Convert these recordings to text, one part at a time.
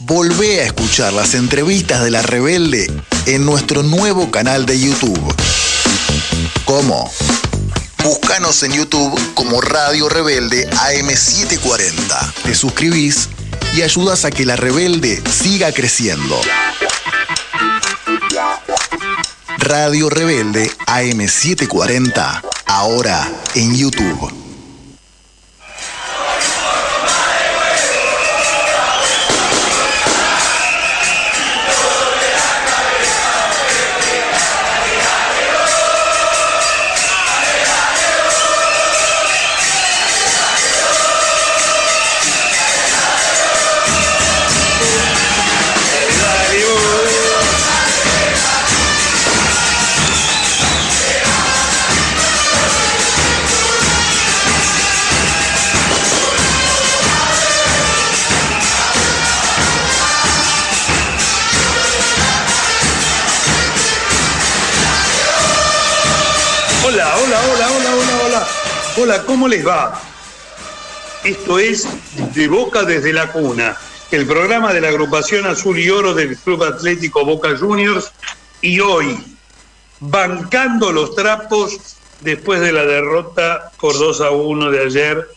Volvé a escuchar las entrevistas de La Rebelde en nuestro nuevo canal de YouTube. ¿Cómo? Búscanos en YouTube como Radio Rebelde AM740. Te suscribís y ayudas a que La Rebelde siga creciendo. Radio Rebelde AM740, ahora en YouTube. ¿Cómo les va? Esto es De Boca desde la Cuna, el programa de la agrupación Azul y Oro del Club Atlético Boca Juniors y hoy, bancando los trapos después de la derrota por 2 a 1 de ayer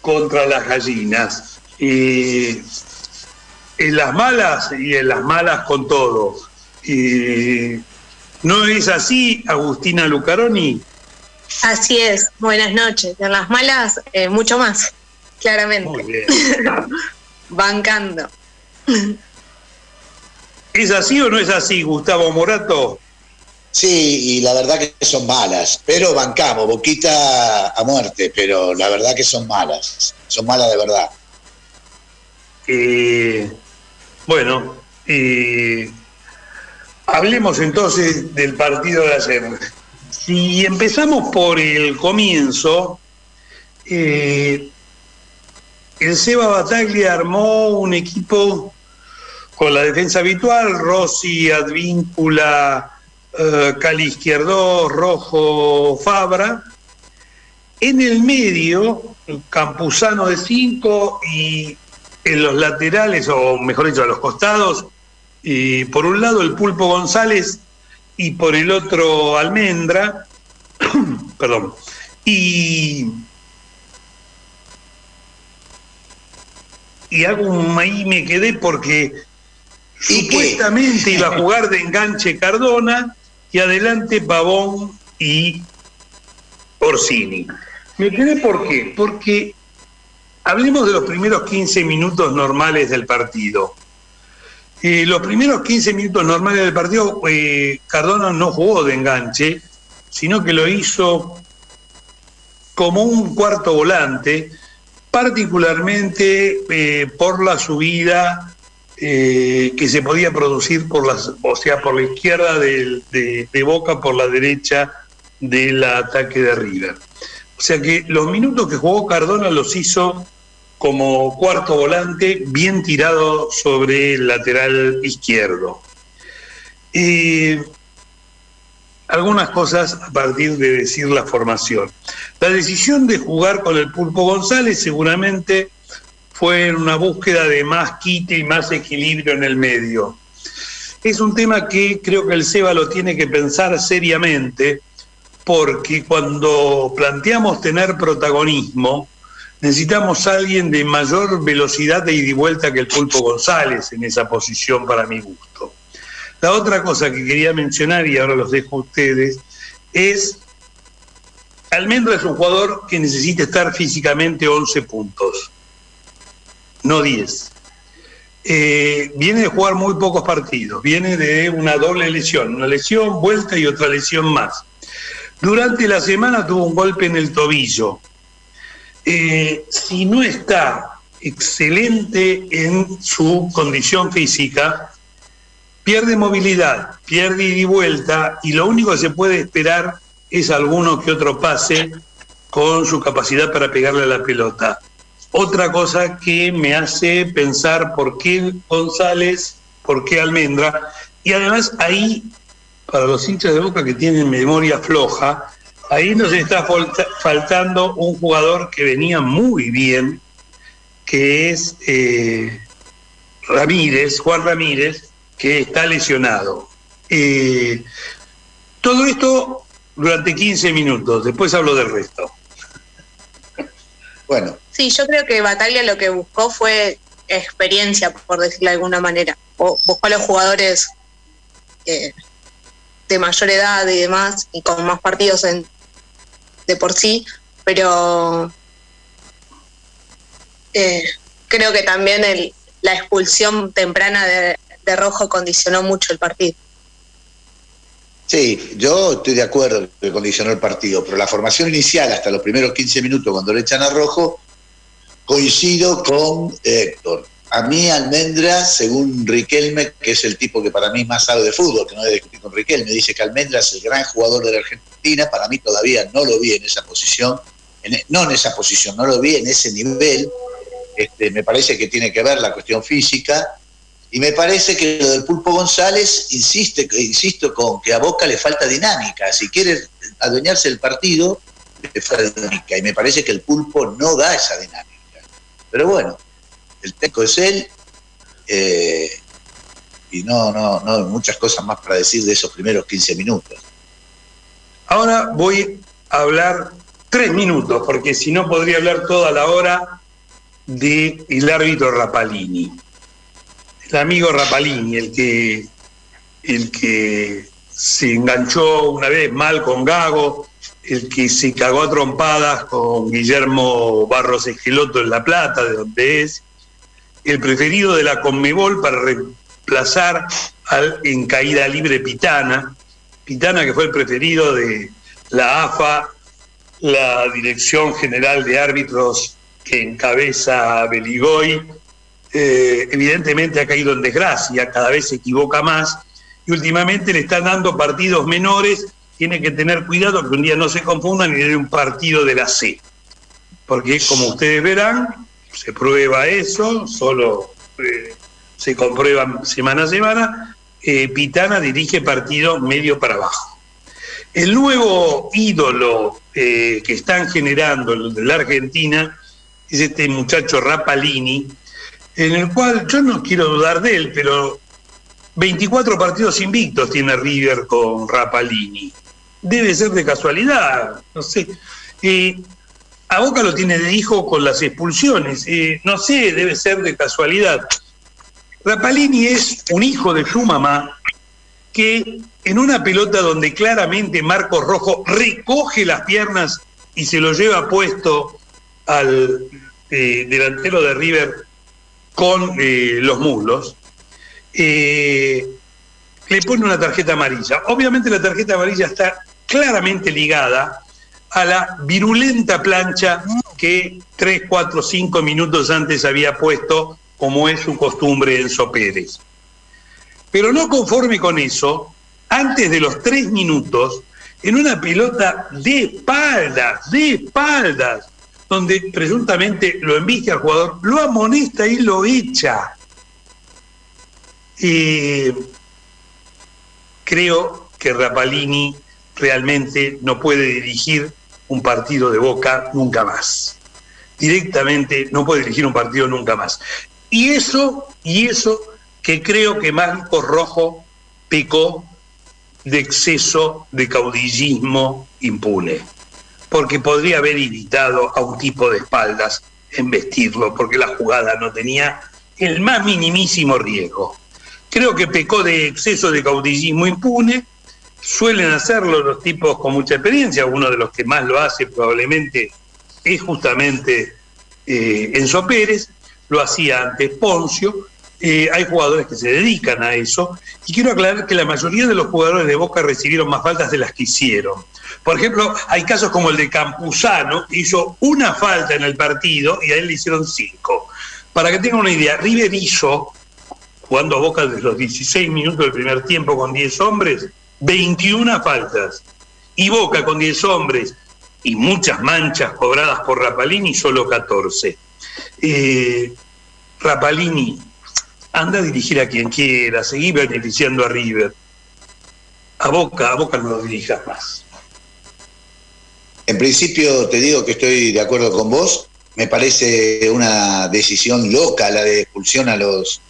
contra las gallinas. Y en las malas y en las malas con todo. ¿No es así, Agustina Lucaroni? Así es, buenas noches. En las malas, eh, mucho más, claramente. Muy bien. Bancando. ¿Es así o no es así, Gustavo Morato? Sí, y la verdad que son malas, pero bancamos, boquita a muerte, pero la verdad que son malas, son malas de verdad. Eh, bueno, hablemos entonces del partido de ayer. Si empezamos por el comienzo, eh, el Seba Bataglia armó un equipo con la defensa habitual, Rossi, Advíncula, eh, Cali Izquierdo, Rojo, Fabra. En el medio, Campuzano de 5 y en los laterales, o mejor dicho, a los costados, y por un lado el Pulpo González y por el otro almendra, perdón, y, y hago ahí me quedé porque supuestamente iba a jugar de enganche Cardona y adelante Pavón y Orsini. Me quedé por qué? Porque hablemos de los primeros 15 minutos normales del partido. Eh, los primeros 15 minutos normales del partido, eh, Cardona no jugó de enganche, sino que lo hizo como un cuarto volante, particularmente eh, por la subida que se podía producir por las, o sea, por la izquierda de, de Boca, por la derecha del ataque de River. O sea que los minutos que jugó Cardona los hizo como cuarto volante, bien tirado sobre el lateral izquierdo. Y algunas cosas a partir de decir la formación. La decisión de jugar con el Pulpo González seguramente fue en una búsqueda de más quite y más equilibrio en el medio. Es un tema que creo que el SEBA lo tiene que pensar seriamente, porque cuando planteamos tener protagonismo, necesitamos a alguien de mayor velocidad de ida y vuelta que el Pulpo González en esa posición para mi gusto. La otra cosa que quería mencionar, y ahora los dejo a ustedes, es, Almendra es un jugador que necesita estar físicamente 11 puntos, no 10. Eh, viene de jugar muy pocos partidos, viene de una doble lesión, una lesión, vuelta y otra lesión más. Durante la semana tuvo un golpe en el tobillo, eh, si no está excelente en su condición física, pierde movilidad, pierde ida y vuelta, y lo único que se puede esperar es alguno que otro pase con su capacidad para pegarle a la pelota. Otra cosa que me hace pensar por qué González, por qué Almendra, y además ahí, para los hinchas de boca que tienen memoria floja, Ahí nos está faltando un jugador que venía muy bien, que es eh, Ramírez, Juan Ramírez, que está lesionado. Eh, todo esto durante 15 minutos, después hablo del resto. Bueno. Sí, yo creo que Batalla lo que buscó fue experiencia, por decirlo de alguna manera. O buscó a los jugadores eh, de mayor edad y demás, y con más partidos en, de por sí, pero eh, creo que también el, la expulsión temprana de, Rojo condicionó mucho el partido. Sí, yo estoy de acuerdo que condicionó el partido, pero la formación inicial hasta los primeros 15 minutos cuando le echan a Rojo, coincido con Héctor. A mí Almendra, según Riquelme, que es el tipo que para mí más sabe de fútbol, que no he discutir con Riquelme, dice que Almendra es el gran jugador de la Argentina, para mí todavía no lo vi en esa posición, e, no en esa posición, no lo vi en ese nivel, este, me parece que tiene que ver la cuestión física, y me parece que lo del Pulpo González insiste, insisto con que a Boca le falta dinámica. Si quiere adueñarse del partido, le falta dinámica. Y me parece que el Pulpo no da esa dinámica. Pero bueno, el teco es él. Eh, y no, no, no muchas cosas más para decir de esos primeros 15 minutos. Ahora voy a hablar tres minutos, porque si no podría hablar toda la hora el árbitro Rapalini. El amigo Rapalini, el que, el que se enganchó una vez mal con Gago, el que se cagó a trompadas con Guillermo Barros Esqueloto en La Plata, de donde es, el preferido de la Conmebol para reemplazar al en caída libre Pitana, Pitana que fue el preferido de la AFA, la Dirección General de Árbitros que encabeza Beligoy, eh, evidentemente ha caído en desgracia, cada vez se equivoca más y últimamente le están dando partidos menores, tiene que tener cuidado que un día no se confundan y le un partido de la C, porque como ustedes verán, se prueba eso, solo eh, se comprueba semana a semana, eh, Pitana dirige partido medio para abajo. El nuevo ídolo que están generando de la Argentina es este muchacho Rapalini, en el cual yo no quiero dudar de él, pero 24 partidos invictos tiene River con Rapalini. Debe ser de casualidad, no sé. Eh, a Boca lo tiene de hijo con las expulsiones, eh, no sé, debe ser de casualidad. Rapalini es un hijo de su mamá que en una pelota donde claramente Marcos Rojo recoge las piernas y se lo lleva puesto al eh, delantero de River con eh, los muslos, eh, le pone una tarjeta amarilla. Obviamente la tarjeta amarilla está claramente ligada a la virulenta plancha que 3, 4, 5 minutos antes había puesto, como es su costumbre Enzo Pérez. Pero no conforme con eso, antes de los 3 minutos, en una pelota de espaldas, de espaldas, donde presuntamente lo enviste al jugador, lo amonesta y lo echa. Y creo que Rapalini realmente no puede dirigir un partido de Boca nunca más. Directamente no puede dirigir un partido nunca más. Y eso, y eso que creo que Marcos Rojo pecó de exceso de caudillismo impune. Porque podría haber evitado a un tipo de espaldas en vestirlo, porque la jugada no tenía el más minimísimo riesgo. Creo que pecó de exceso de caudillismo impune, suelen hacerlo los tipos con mucha experiencia, uno de los que más lo hace probablemente es justamente eh, Enzo Pérez, lo hacía antes Poncio, eh, hay jugadores que se dedican a eso, y quiero aclarar que la mayoría de los jugadores de Boca recibieron más faltas de las que hicieron. Por ejemplo, hay casos como el de Campuzano, que hizo una falta en el partido y a él le hicieron cinco. Para que tengan una idea, River hizo, jugando a Boca desde los 16 minutos del primer tiempo con 10 hombres, 21 faltas. Y Boca con 10 hombres y muchas manchas cobradas por Rapalini, solo 14. Eh, Rapalini, anda a dirigir a quien quiera, seguir beneficiando a River. A Boca, a Boca no lo dirijas más. En principio te digo que estoy de acuerdo con vos. Me parece una decisión loca la de expulsión a los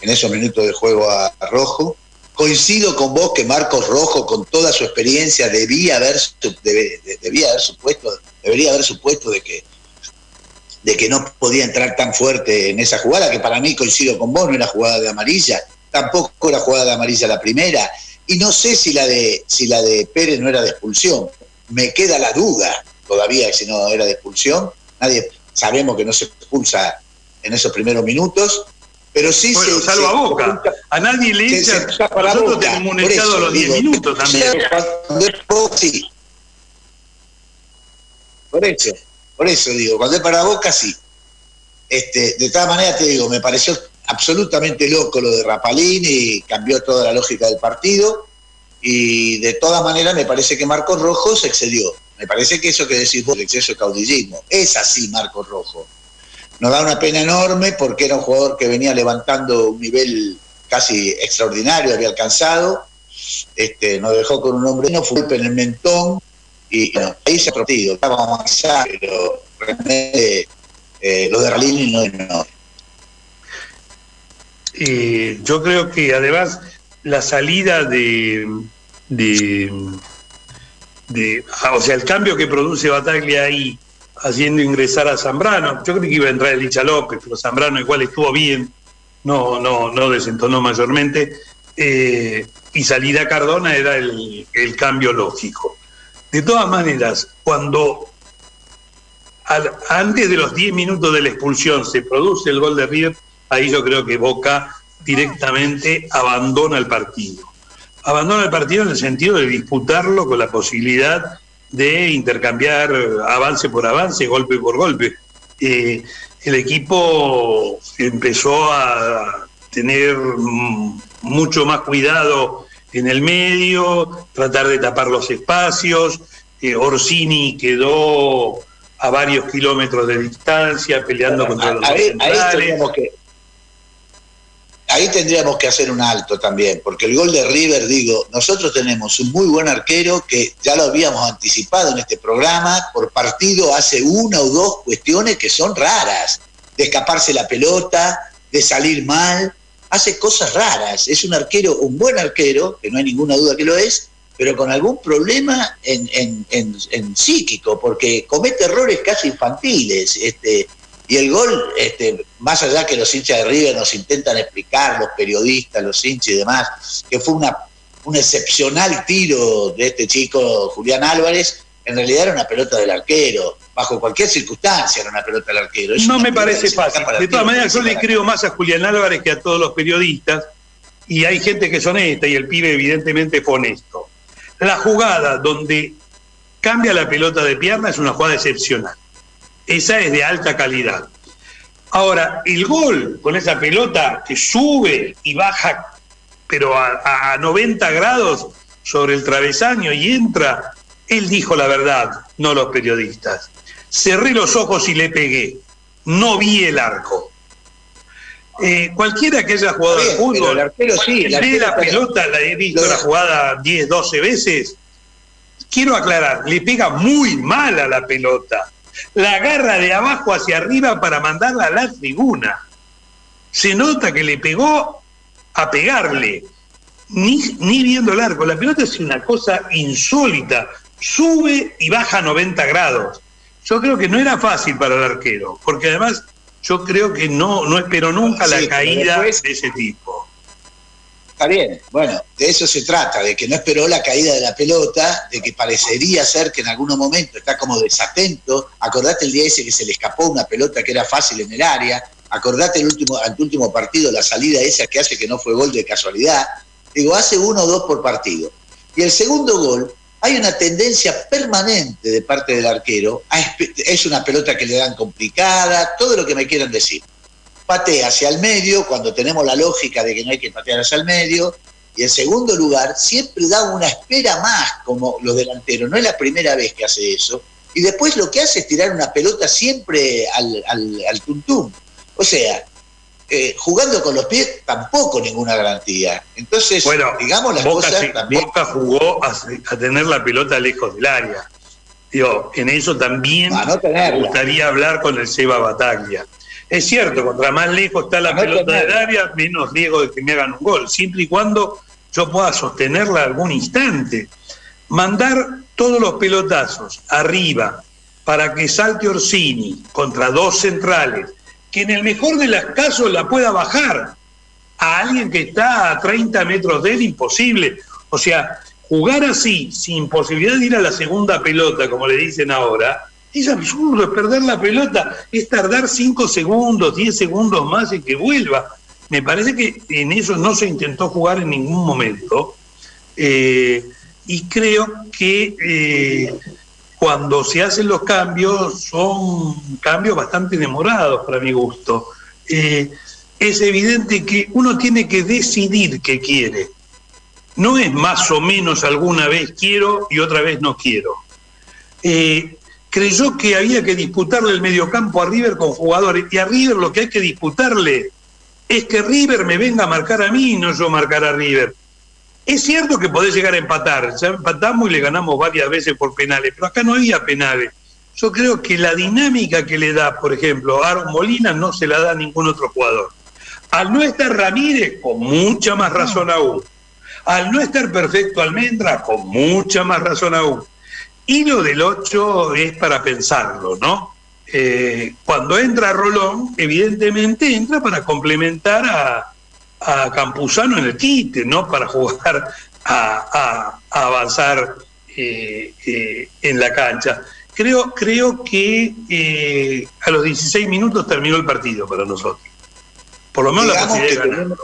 en esos minutos de juego a, Rojo. Coincido con vos que Marcos Rojo, con toda su experiencia, debía haber, debía haber supuesto, debería haber supuesto de que, de que no podía entrar tan fuerte en esa jugada, que para mí coincido con vos, no era jugada de amarilla, tampoco era jugada de amarilla la primera, y no sé si la de, si la de Pérez no era de expulsión. Me queda la duda todavía si no era de expulsión. Nadie sabemos que no se expulsa en esos primeros minutos, pero sí se. Salvo a Boca. a nadie le echa. Nosotros tenemos un echado a los 10 minutos también. Por eso, por eso digo, cuando es para Boca, sí. Este, de todas maneras te digo, me pareció absolutamente loco lo de Rapalini, cambió toda la lógica del partido y de todas maneras me parece que Marcos Rojo se excedió. Me parece que eso que decís vos, el exceso de caudillismo, es así Marcos Rojo. Nos da una pena enorme porque era un jugador que venía levantando un nivel casi extraordinario, había alcanzado, este, nos dejó con un hombre, no fue en el mentón y ahí se ha partido, estábamos a pero realmente eh, lo de Rapalini no, eh, yo creo que además la salida de, de, ah, o sea, el cambio que produce Bataglia ahí, haciendo ingresar a Zambrano, yo creo que iba a entrar Elicha López, pero Zambrano igual estuvo bien, no, no, no desentonó mayormente, eh, y salida Cardona era el, el, cambio lógico. De todas maneras, cuando antes de los 10 minutos de la expulsión se produce el gol de River, ahí yo creo que Boca directamente abandona el partido. Abandona el partido en el sentido de disputarlo con la posibilidad de intercambiar avance por avance, golpe por golpe. Eh, el equipo empezó a tener mucho más cuidado en el medio, tratar de tapar los espacios. Eh, Orsini quedó a varios kilómetros de distancia peleando contra los centrales ahí tendríamos que hacer un alto también, porque el gol de River, digo, nosotros tenemos un muy buen arquero que ya lo habíamos anticipado en este programa, por partido hace una o dos cuestiones que son raras, de escaparse la pelota, de salir mal, hace cosas raras, es un arquero, un buen arquero, que no hay ninguna duda que lo es, pero con algún problema en, en psíquico, porque comete errores casi infantiles, este, y el gol, este, más allá que los hinchas de River nos intentan explicar, los periodistas, los hinchas y demás, que fue una, un excepcional tiro de este chico Julián Álvarez, en realidad era una pelota del arquero. Bajo cualquier circunstancia era una pelota del arquero. no me parece fácil. De todas maneras, yo le creo más a Julián Álvarez que a todos los periodistas. Y hay gente que es honesta y el pibe evidentemente fue honesto. La jugada donde cambia la pelota de pierna es una jugada excepcional esa es de alta calidad. Ahora, el gol con esa pelota que sube y baja, pero a, 90 grados sobre el travesaño y entra, él dijo la verdad, no los periodistas. Cerré los ojos y le pegué. No vi el arco. Eh, cualquiera que haya jugado al fútbol, ve la pelota, la he visto la jugada 10, 12 veces. Quiero aclarar, le pega muy mal a la pelota la agarra de abajo hacia arriba para mandarla a la tribuna. Se nota que le pegó a pegarle, ni, ni viendo el arco. La pelota es una cosa insólita, sube y baja 90 grados. Yo creo que no era fácil para el arquero, porque además yo creo que no, no esperó nunca la caída de ese tipo. Está bien, bueno, de eso se trata, de que no esperó la caída de la pelota, de que parecería ser que en algún momento está como desatento. Acordate el día ese que se le escapó una pelota que era fácil en el área. Acordate el último, último partido, la salida esa que hace que no fue gol de casualidad. Digo, hace uno o dos por partido. Y el segundo gol, hay una tendencia permanente de parte del arquero. es una pelota que le dan complicada, todo lo que me quieran decir patea hacia el medio, cuando tenemos la lógica de que no hay que patear hacia el medio, y en segundo lugar, siempre da una espera más como los delanteros, no es la primera vez que hace eso, y después lo que hace es tirar una pelota siempre al, al, tuntum. O sea, eh, jugando con los pies tampoco ninguna garantía. Entonces, bueno, digamos las cosas también. Boca jugó a, tener la pelota lejos del área. Digo, en eso también me gustaría hablar con el Seba Bataglia. Es cierto, contra más lejos está la pelota del área, menos riesgo de que me hagan un gol, siempre y cuando yo pueda sostenerla algún instante. Mandar todos los pelotazos arriba para que salte Orsini contra dos centrales, que en el mejor de los casos la pueda bajar a alguien que está a 30 metros de él, imposible. O sea, jugar así, sin posibilidad de ir a la segunda pelota, como le dicen ahora, es absurdo, es perder la pelota, es tardar 5 segundos, 10 segundos más en que vuelva. Me parece que en eso no se intentó jugar en ningún momento. Eh, y creo que eh, cuando se hacen los cambios son cambios bastante demorados para mi gusto. Eh, es evidente que uno tiene que decidir qué quiere. No es más o menos alguna vez quiero y otra vez no quiero. Eh, creyó que había que disputarle el mediocampo a River con jugadores y a River lo que hay que disputarle es que River me venga a marcar a mí y no yo marcar a River. Es cierto que podés llegar a empatar, ya empatamos y le ganamos varias veces por penales, pero acá no había penales. Yo creo que la dinámica que le da, por ejemplo, a Aaron Molina no se la da a ningún otro jugador. Al no estar Ramírez, con mucha más razón aún. Al no estar perfecto Almendra, con mucha más razón aún. Y lo del 8 es para pensarlo, ¿no? Eh, cuando entra Rolón, evidentemente entra para complementar a, a Campuzano en el quite, ¿no? Para jugar a, avanzar eh, eh, en la cancha. Creo, creo que eh, a los 16 minutos terminó el partido para nosotros. Por lo menos la posibilidad de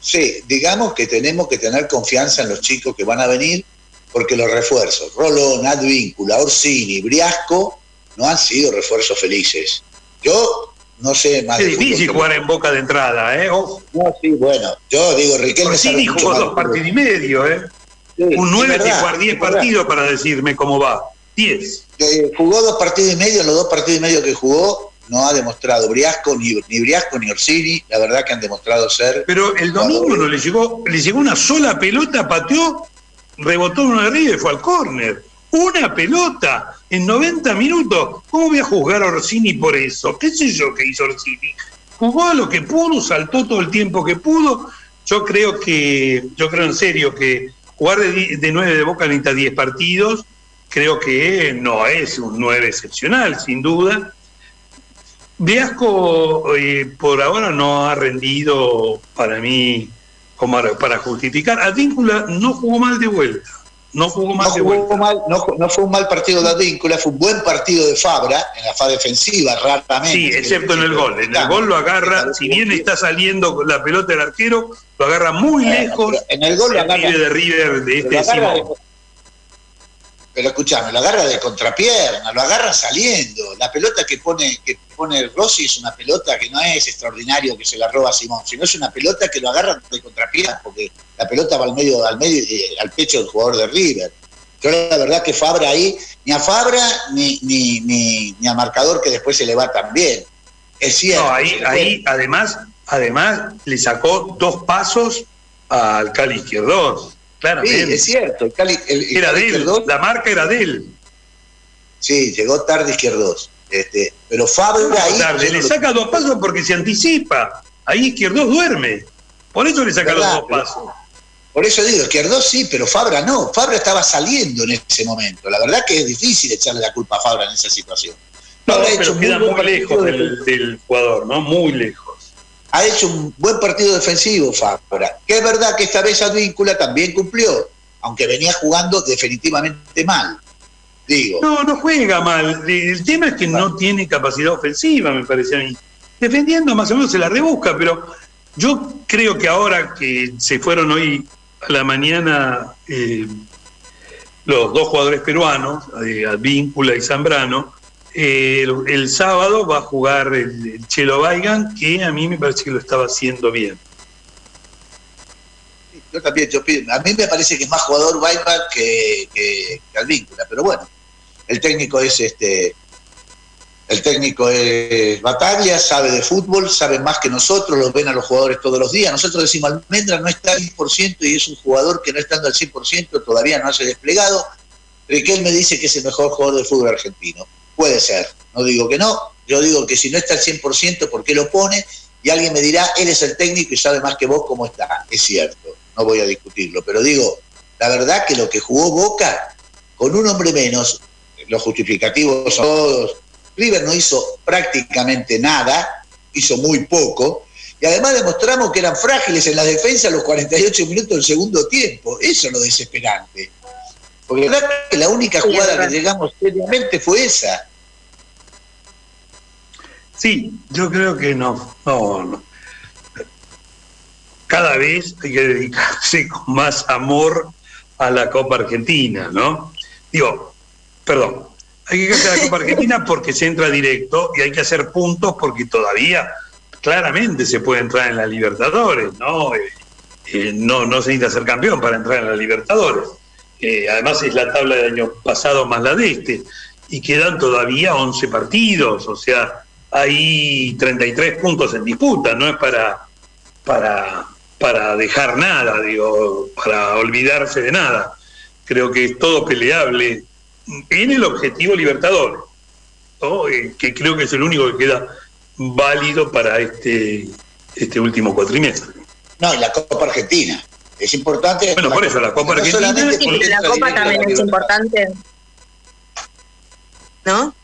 Sí, digamos que tenemos que tener confianza en los chicos que van a venir, porque los refuerzos, Rolón, Advíncula, Orsini, Briasco, no han sido refuerzos felices. Yo no sé más. Es difícil jugar en boca de entrada, ¿eh? No, sí, bueno, yo digo, Riquelme. Sí, jugó dos partidos y medio, ¿eh? un 9 que jugar 10 partidos para decirme cómo va. 10. Eh, jugó dos partidos y medio, los dos partidos y medio que jugó no ha demostrado Briasco, ni, ni Briasco, ni Orsini, la verdad que han demostrado ser. Pero el domingo no le llegó, le llegó una sola pelota, pateó, rebotó uno de arriba y fue al córner. Una pelota en 90 minutos. ¿Cómo voy a juzgar a Orsini por eso? ¿Qué sé yo que hizo Orsini? Jugó a lo que pudo, saltó todo el tiempo que pudo. Yo creo que, yo creo en serio que jugar de, de 9 de Boca necesita 10 partidos. Creo que no es un 9 excepcional, sin duda. Viasco eh, por ahora no ha rendido para mí como para justificar. Advíncula no jugó mal de vuelta. No jugó mal no fue un mal partido de Advíncula, fue un buen partido de Fabra, en la fase defensiva, raramente. Sí, excepto en el gol. En el gol lo agarra, si bien está saliendo la pelota del arquero, lo agarra muy lejos. En el gol lo agarra. de River de este pero escúchame, lo agarra de contrapierna, lo agarra saliendo. La pelota que pone, que pone Rossi es una pelota que no es extraordinario que se la roba Simón, sino es una pelota que lo agarra de contrapierna, porque la pelota va al medio, al medio, eh, al pecho del jugador de River. Yo la verdad que Fabra ahí, ni a Fabra ni, ni, ni, a Marcador que después se le va tan bien. Es cierto. No, ahí, ahí además, además le sacó dos pasos al Cali izquierdo Claro, sí, es cierto. era de él, la marca era de él. Sí, llegó tarde Izquierdos. Este, pero Fabra ahí. Tarde, le saca dos pasos porque se anticipa. Ahí Izquierdos duerme. Por eso le saca los dos pasos. Por eso digo, Izquierdos sí, pero Fabra no. Fabra estaba saliendo en ese momento. La verdad que es difícil echarle la culpa a Fabra en esa situación. No, pero queda muy lejos del, del jugador, ¿no? Muy lejos ha hecho un buen partido defensivo Fabra. Que es verdad que esta vez Advíncula también cumplió, aunque venía jugando definitivamente mal. Digo. No, no juega mal. El tema es que no tiene capacidad ofensiva, me parece a mí. Defendiendo más o menos se la rebusca, pero yo creo que ahora que se fueron hoy a la mañana eh, los dos jugadores peruanos, eh, Advíncula y Zambrano, el, sábado va a jugar el, Chelo Baigan, que a mí me parece que lo estaba haciendo bien. Yo también, yo, a mí me parece que es más jugador Baigan que, que, pero bueno, el técnico es este. El técnico es Batalla, sabe de fútbol, sabe más que nosotros, los ven a los jugadores todos los días. Nosotros decimos, Almendra no está al 100% y es un jugador que no estando al 100% todavía no hace desplegado. Riquel me dice que es el mejor jugador de fútbol argentino. Puede ser, no digo que no, Yo digo que si no está al 100%, ¿por qué lo pone? Y alguien me dirá, él es el técnico y sabe más que vos cómo está. Es cierto, no voy a discutirlo, pero digo, la verdad que lo que jugó Boca, con un hombre menos, los justificativos son todos, River no hizo prácticamente nada, hizo muy poco, y además demostramos que eran frágiles en la defensa los 48 minutos del segundo tiempo. Eso es lo desesperante. Porque la verdad que la única jugada que llegamos seriamente fue esa. Sí, yo creo que no, no, no. Cada vez hay que dedicarse con más amor a la Copa Argentina, ¿no? Digo, perdón, hay que hacer la Copa Argentina porque se entra directo y hay que hacer puntos porque todavía claramente se puede entrar en la Libertadores, ¿no? Eh, eh, no, no se necesita ser campeón para entrar en la Libertadores. Eh, además es la tabla del año pasado más la de este. Y quedan todavía 11 partidos, o sea, hay 33 puntos en disputa, no es para, para, para dejar nada, digo, para olvidarse de nada. Creo que es todo peleable en el objetivo libertador, que creo que es el único que queda válido para este, este último cuatrimestre. No, y la Copa Argentina. Es importante. Bueno, por eso la Copa Argentina. la Copa también es importante. ¿No?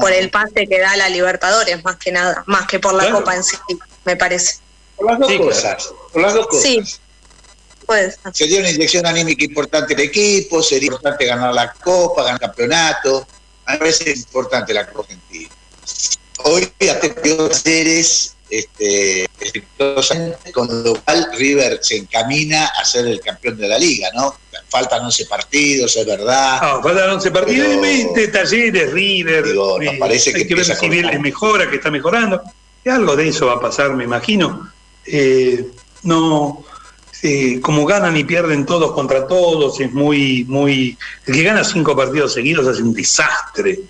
Por el pase que da la Libertadores, más que nada, más que por la Copa en sí, me parece. Por las dos cosas. Por las dos cosas. Sí. Pues. Sería una inyección anímica importante del equipo, sería importante ganar la Copa, ganar el campeonato. A mí me parece importante la Copa Argentina. Hoy atendió Ceres este, con lo cual River se encamina a ser el campeón de la liga, ¿no? Faltan 11 partidos, es verdad. No, faltan 11 partidos, pero, talleres, River. Digo, nos parece hay que, ver si bien mejora, que está mejorando. Algo de eso va a pasar, me imagino. Eh, no, eh, como ganan y pierden todos contra todos, es muy, muy. El que gana cinco partidos seguidos es un desastre.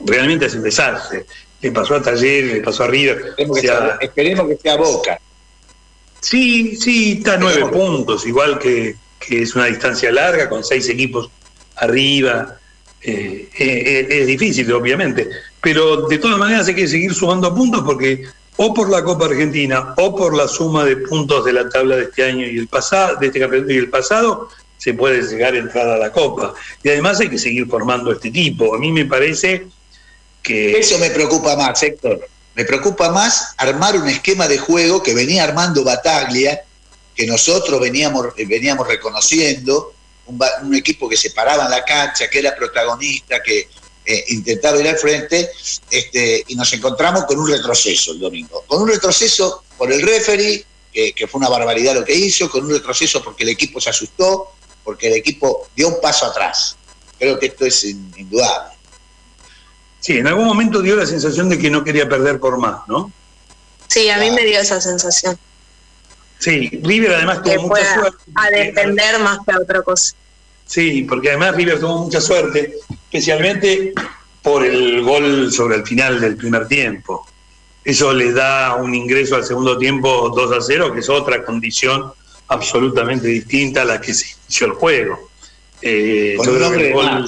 Realmente es un desastre le pasó a Talleres, le pasó a River. Esperemos, que, sea, Boca. Sí, sí, está a nueve puntos, igual que, es una distancia larga, con seis equipos arriba. Eh, eh, eh, es difícil, obviamente, pero de todas maneras hay que seguir sumando puntos porque o por la Copa Argentina o por la suma de puntos de la tabla de este año y el pasado, de este campeonato y el pasado, se puede llegar a entrar a la Copa. Y además hay que seguir formando este equipo. A mí me parece eso me preocupa más, Héctor. Me preocupa más armar un esquema de juego que venía armando Bataglia, que nosotros veníamos, veníamos reconociendo, un, equipo que se paraba en la cancha, que era protagonista, que eh, intentaba ir al frente, este, y nos encontramos con un retroceso el domingo. Con un retroceso por el referee, que, fue una barbaridad lo que hizo, con un retroceso porque el equipo se asustó, porque el equipo dio un paso atrás. Creo que esto es indudable. Sí, en algún momento dio la sensación de que no quería perder por más, ¿no? Sí, a mí me dio esa sensación. Sí, River además tuvo mucha suerte. A defender más que a otra cosa. Sí, porque además River tuvo mucha suerte, especialmente por el gol sobre el final del primer tiempo. Eso le da un ingreso al segundo tiempo 2 a 0, que es otra condición absolutamente distinta a la que se inició el juego. Eh, Con el gol,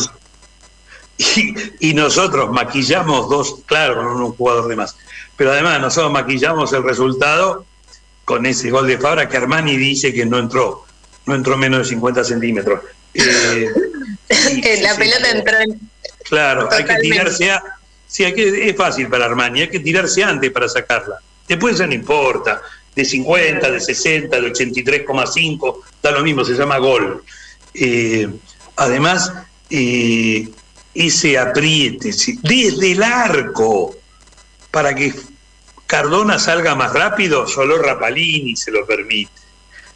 y, nosotros maquillamos dos, claro, con un jugador de más, pero además nosotros maquillamos el resultado con ese gol de Fabra que Armani dice que no entró, no entró menos de 50 centímetros. Eh, la pelota entró en... Claro, hay que tirarse a... Sí, hay que, es fácil para Armani, hay que tirarse antes para sacarla. Después ya no importa, de 50, de 60, de 83,5, da lo mismo, se llama gol. Eh, además, eh, ese apriete desde el arco para que Cardona salga más rápido, solo Rapalini se lo permite.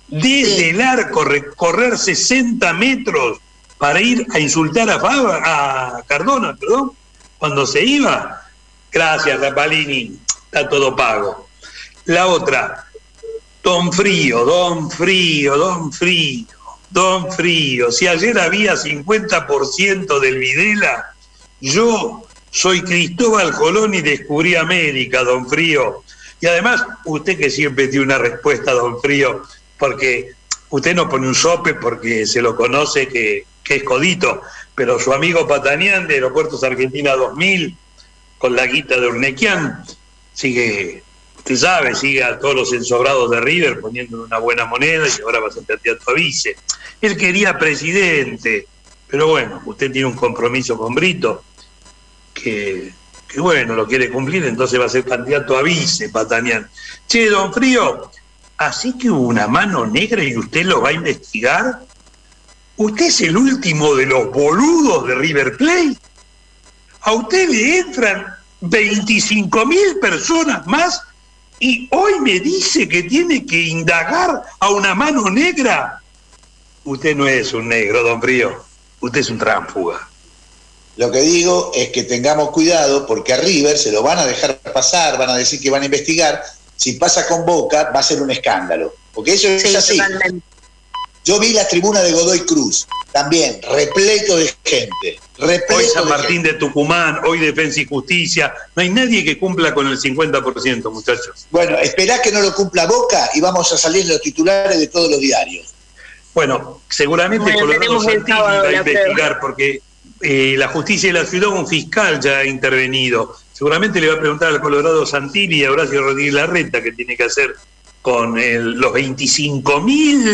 Desde el arco recorrer 60 metros para ir a insultar a, a Cardona, perdón, cuando se iba. Gracias, Rapalini, está todo pago. La otra, Don Frío, Don Frío, Don Frío. Don Frío, si ayer había 50% del Videla, yo soy Cristóbal Colón y descubrí América, Don Frío. Y además, usted que siempre tiene una respuesta, Don Frío, porque usted no pone un sope porque se lo conoce que, es codito, pero su amigo Patanián de Aeropuertos Argentina 2000 con la guita de Urnequian, sigue, usted sabe, sigue a todos los ensobrados de River poniendo una buena moneda y ahora va a ser candidato a vice. Él quería presidente, pero bueno, usted tiene un compromiso con Brito que, que bueno, lo quiere cumplir, entonces va a ser candidato a vice, Patanián. Che, don Frío, así que hubo una mano negra y usted lo va a investigar. ¿Usted es el último de los boludos de River Plate? A usted le entran 25 mil personas más y hoy me dice que tiene que indagar a una mano negra. Usted no es un negro, don Frío. Usted es un tránfuga. Lo que digo es que tengamos cuidado porque a River se lo van a dejar pasar, van a decir que van a investigar. Si pasa con Boca, va a ser un escándalo. Porque eso es así. Yo vi la tribuna de Godoy Cruz, también repleto de gente. hoy San Martín de, Tucumán, hoy Defensa y Justicia. No hay nadie que cumpla con el 50%, muchachos. Bueno, esperá que no lo cumpla Boca y vamos a salir los titulares de todos los diarios. Bueno, seguramente Colorado Santini va a investigar porque eh, la justicia de la ciudad, un fiscal ya ha intervenido. Seguramente le va a preguntar al Colorado Santini y a Horacio Rodríguez Larreta qué tiene que hacer con los 25 mil,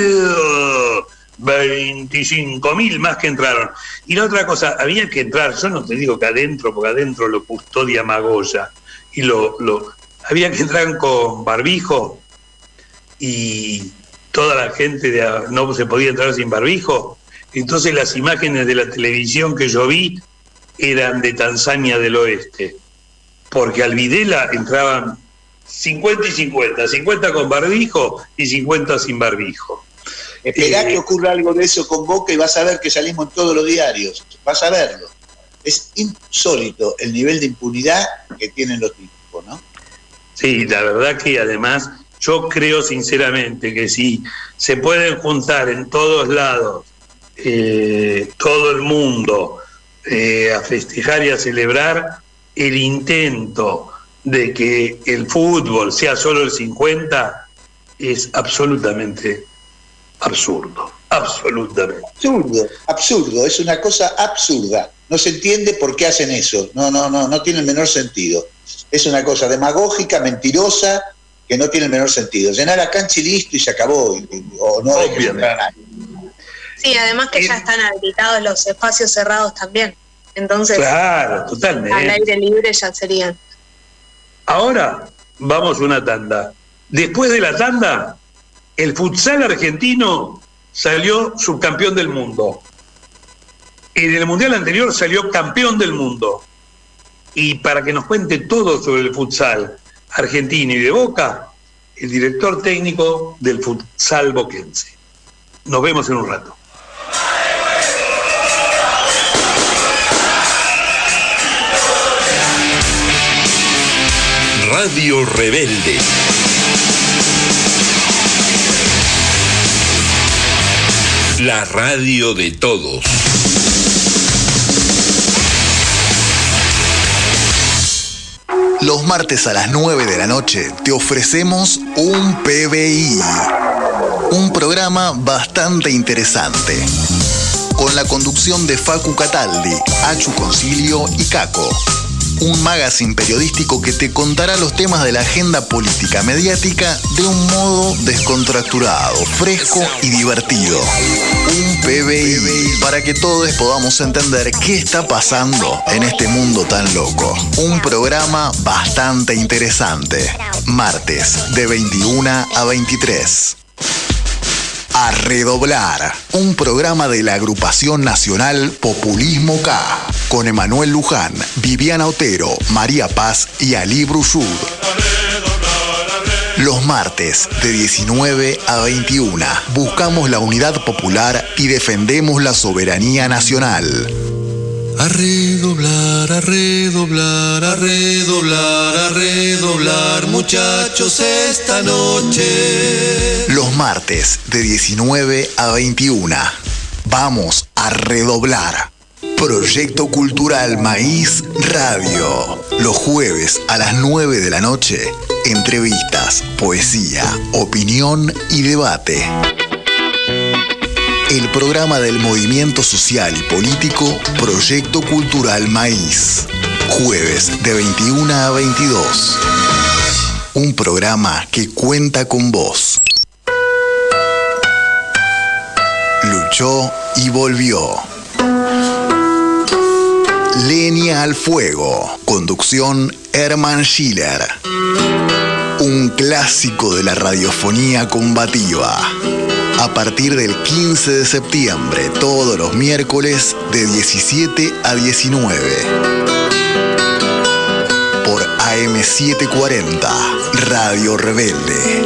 25 mil más que entraron. Y la otra cosa, había que entrar, yo no te digo que adentro, porque adentro lo custodia Magoya, y lo, lo había que entrar con barbijo y toda la gente de, no se podía entrar sin barbijo. Entonces las imágenes de la televisión que yo vi eran de Tanzania del Oeste, porque al Videla entraban 50 y 50, 50 con barbijo y 50 sin barbijo. Esperá eh, que ocurra algo de eso con Boca y vas a ver que salimos en todos los diarios, vas a verlo. Es insólito el nivel de impunidad que tienen los tipos, ¿no? Sí, la verdad que además yo creo sinceramente que si se pueden juntar en todos lados eh, todo el mundo eh, a festejar y a celebrar el intento de que el fútbol sea solo el 50 es absolutamente absurdo, absolutamente. Absurdo, absurdo, es una cosa absurda. No se entiende por qué hacen eso, no, no, no, no tiene el menor sentido. Es una cosa demagógica, mentirosa, que no tiene el menor sentido. Llenar a cancha y listo y se acabó, o no Sí, además que ya están habilitados los espacios cerrados también. Entonces, claro, totalmente. al aire libre ya serían. Ahora vamos una tanda. Después de la tanda, el futsal argentino salió subcampeón del mundo. En el mundial anterior salió campeón del mundo. Y para que nos cuente todo sobre el futsal argentino y de Boca, el director técnico del futsal boquense. Nos vemos en un rato. Radio Rebelde. La radio de todos. Los martes a las 9 de la noche te ofrecemos un PBI, un programa bastante interesante, con la conducción de Facu Cataldi, Achu Concilio y Caco un magazine periodístico que te contará los temas de la agenda política mediática de un modo descontracturado, fresco y divertido. Un PBI para que todos podamos entender qué está pasando en este mundo tan loco. Un programa bastante interesante. Martes de 21 a 23. A Redoblar, un programa de la agrupación nacional Populismo K, con Emanuel Luján, Viviana Otero, María Paz y Ali Brusud. Los martes de 19 a 21 buscamos la unidad popular y defendemos la soberanía nacional. A redoblar, a redoblar, a redoblar, a redoblar, muchachos, esta noche. Los martes de 19 a 21. Vamos a redoblar. Proyecto Cultural Maíz Radio. Los jueves a las 9 de la noche. Entrevistas, poesía, opinión y debate el programa del movimiento social y político Proyecto Cultural Maíz. Jueves de 21 a 22. Un programa que cuenta con vos. Luchó y volvió. Leña al fuego. Conducción Herman Schiller. Un clásico de la radiofonía combativa. A partir del 15 de septiembre, todos los miércoles de 17 a 19. Por AM740, Radio Rebelde.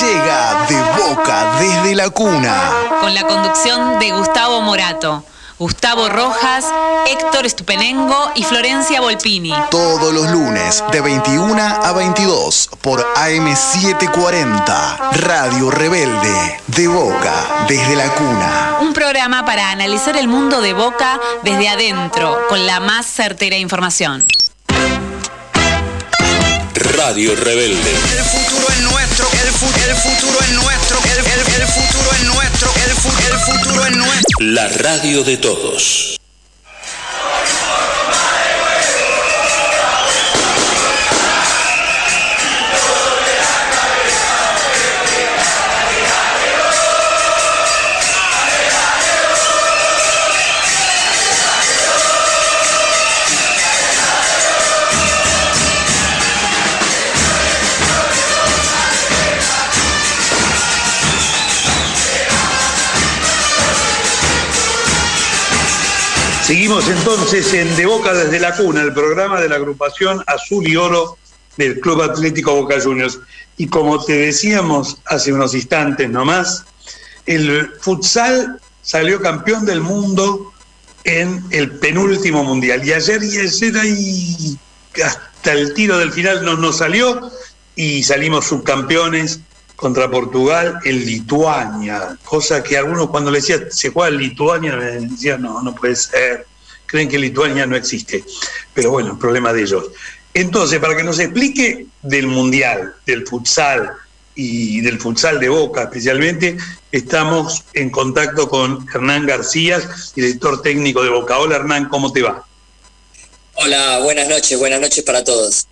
Llega de boca desde la cuna. Con la conducción de Gustavo Morato, Gustavo Rojas, Héctor Estupenengo y Florencia Volpini. Todos los lunes de 21 a 22 por AM740, Radio Rebelde, de Boca, desde la cuna. Un programa para analizar el mundo de Boca desde adentro, con la más certera información. Radio Rebelde. El futuro es nuestro, el, fu- el futuro es nuestro, el, el- el futuro es nuestro, el, fu- el futuro es nuestro. La radio de todos. Seguimos entonces en De Boca desde la cuna, el programa de la agrupación Azul y Oro del Club Atlético Boca Juniors. Y como te decíamos hace unos instantes nomás, el futsal salió campeón del mundo en el penúltimo mundial. Y ayer y ayer hasta el tiro del final no nos salió y salimos subcampeones contra Portugal en Lituania, cosa que algunos cuando le decía se juega en Lituania me decían no, no puede ser, creen que Lituania no existe, pero bueno, el problema de ellos. Entonces, para que nos explique del Mundial, del futsal y del futsal de Boca especialmente, estamos en contacto con Hernán García, director técnico de Boca. Hola Hernán, ¿cómo te va? Hola, buenas noches, buenas noches para todos.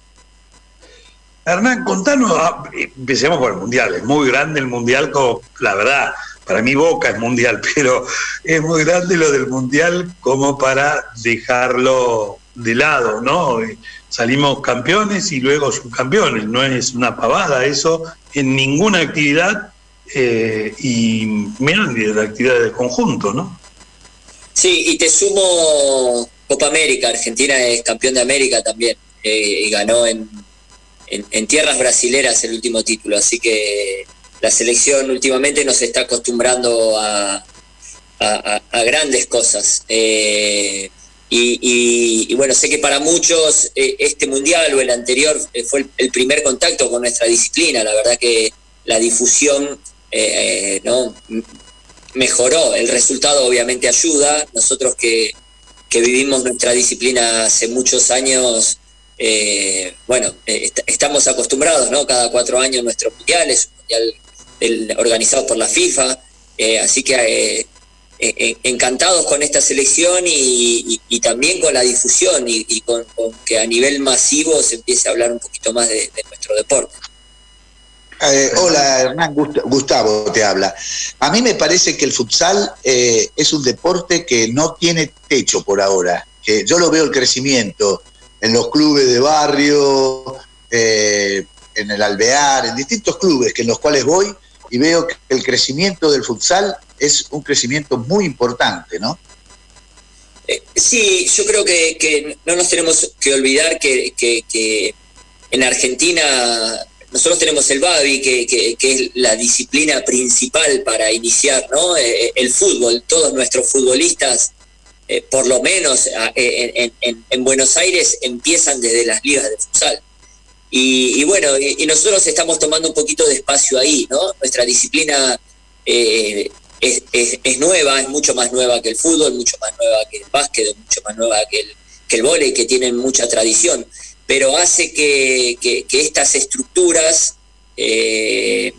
Hernán, contanos, ah, empecemos por el Mundial, es muy grande el Mundial, como, la verdad, para mí Boca es Mundial, pero es muy grande lo del Mundial como para dejarlo de lado, ¿no? Salimos campeones y luego subcampeones, no es una pavada eso en ninguna actividad eh, y menos de la actividad de conjunto, ¿no? Sí, y te sumo Copa América, Argentina es campeón de América también, eh, y ganó en, en, tierras brasileras el último título, así que la selección últimamente nos está acostumbrando a, a- grandes cosas. Eh, y, bueno, sé que para muchos eh, este mundial o el anterior eh, fue el, el primer contacto con nuestra disciplina. La verdad que la difusión no mejoró. El resultado obviamente ayuda. Nosotros que, que vivimos nuestra disciplina hace muchos años, eh, bueno, eh, est- estamos acostumbrados, ¿no? Cada cuatro años nuestro mundial es un mundial organizado por la FIFA. eh, así que encantados con esta selección y, también con la difusión y, con, que a nivel masivo se empiece a hablar un poquito más de, de nuestro deporte. Hola Hernán, Gust- Gustavo te habla. A mí me parece que el futsal es un deporte que no tiene techo por ahora. Que yo lo veo el crecimiento en los clubes de barrio, eh, en el Alvear, en distintos clubes que en los cuales voy y veo que el crecimiento del futsal es un crecimiento muy importante, ¿no? Eh, Sí, yo creo que, no nos tenemos que olvidar que en Argentina nosotros tenemos el Babi, que, que- que es la disciplina principal para iniciar ¿no? Eh, el fútbol. Todos nuestros futbolistas, eh, por lo menos a- en, en- en- en Buenos Aires, empiezan desde las ligas de futsal. Y, bueno, y, nosotros estamos tomando un poquito de espacio ahí, ¿no? Nuestra disciplina eh, es, nueva, es mucho más nueva que el fútbol, mucho más nueva que el básquet, mucho más nueva que el, que el vóley, que tienen mucha tradición, pero hace que, que- estas estructuras eh,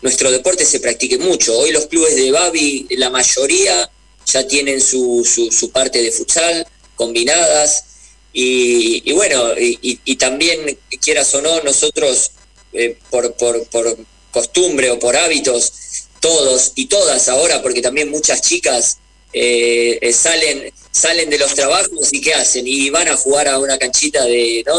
nuestro deporte se practique mucho. Hoy los clubes de Babi, la mayoría ya tienen su, su, parte de futsal combinadas. Y, bueno, y, también, quieras o no, nosotros eh, por, por, por costumbre o por hábitos, todos y todas ahora, porque también muchas chicas eh, eh, salen, salen de los trabajos y ¿qué hacen? Y van a jugar a una canchita de, ¿no?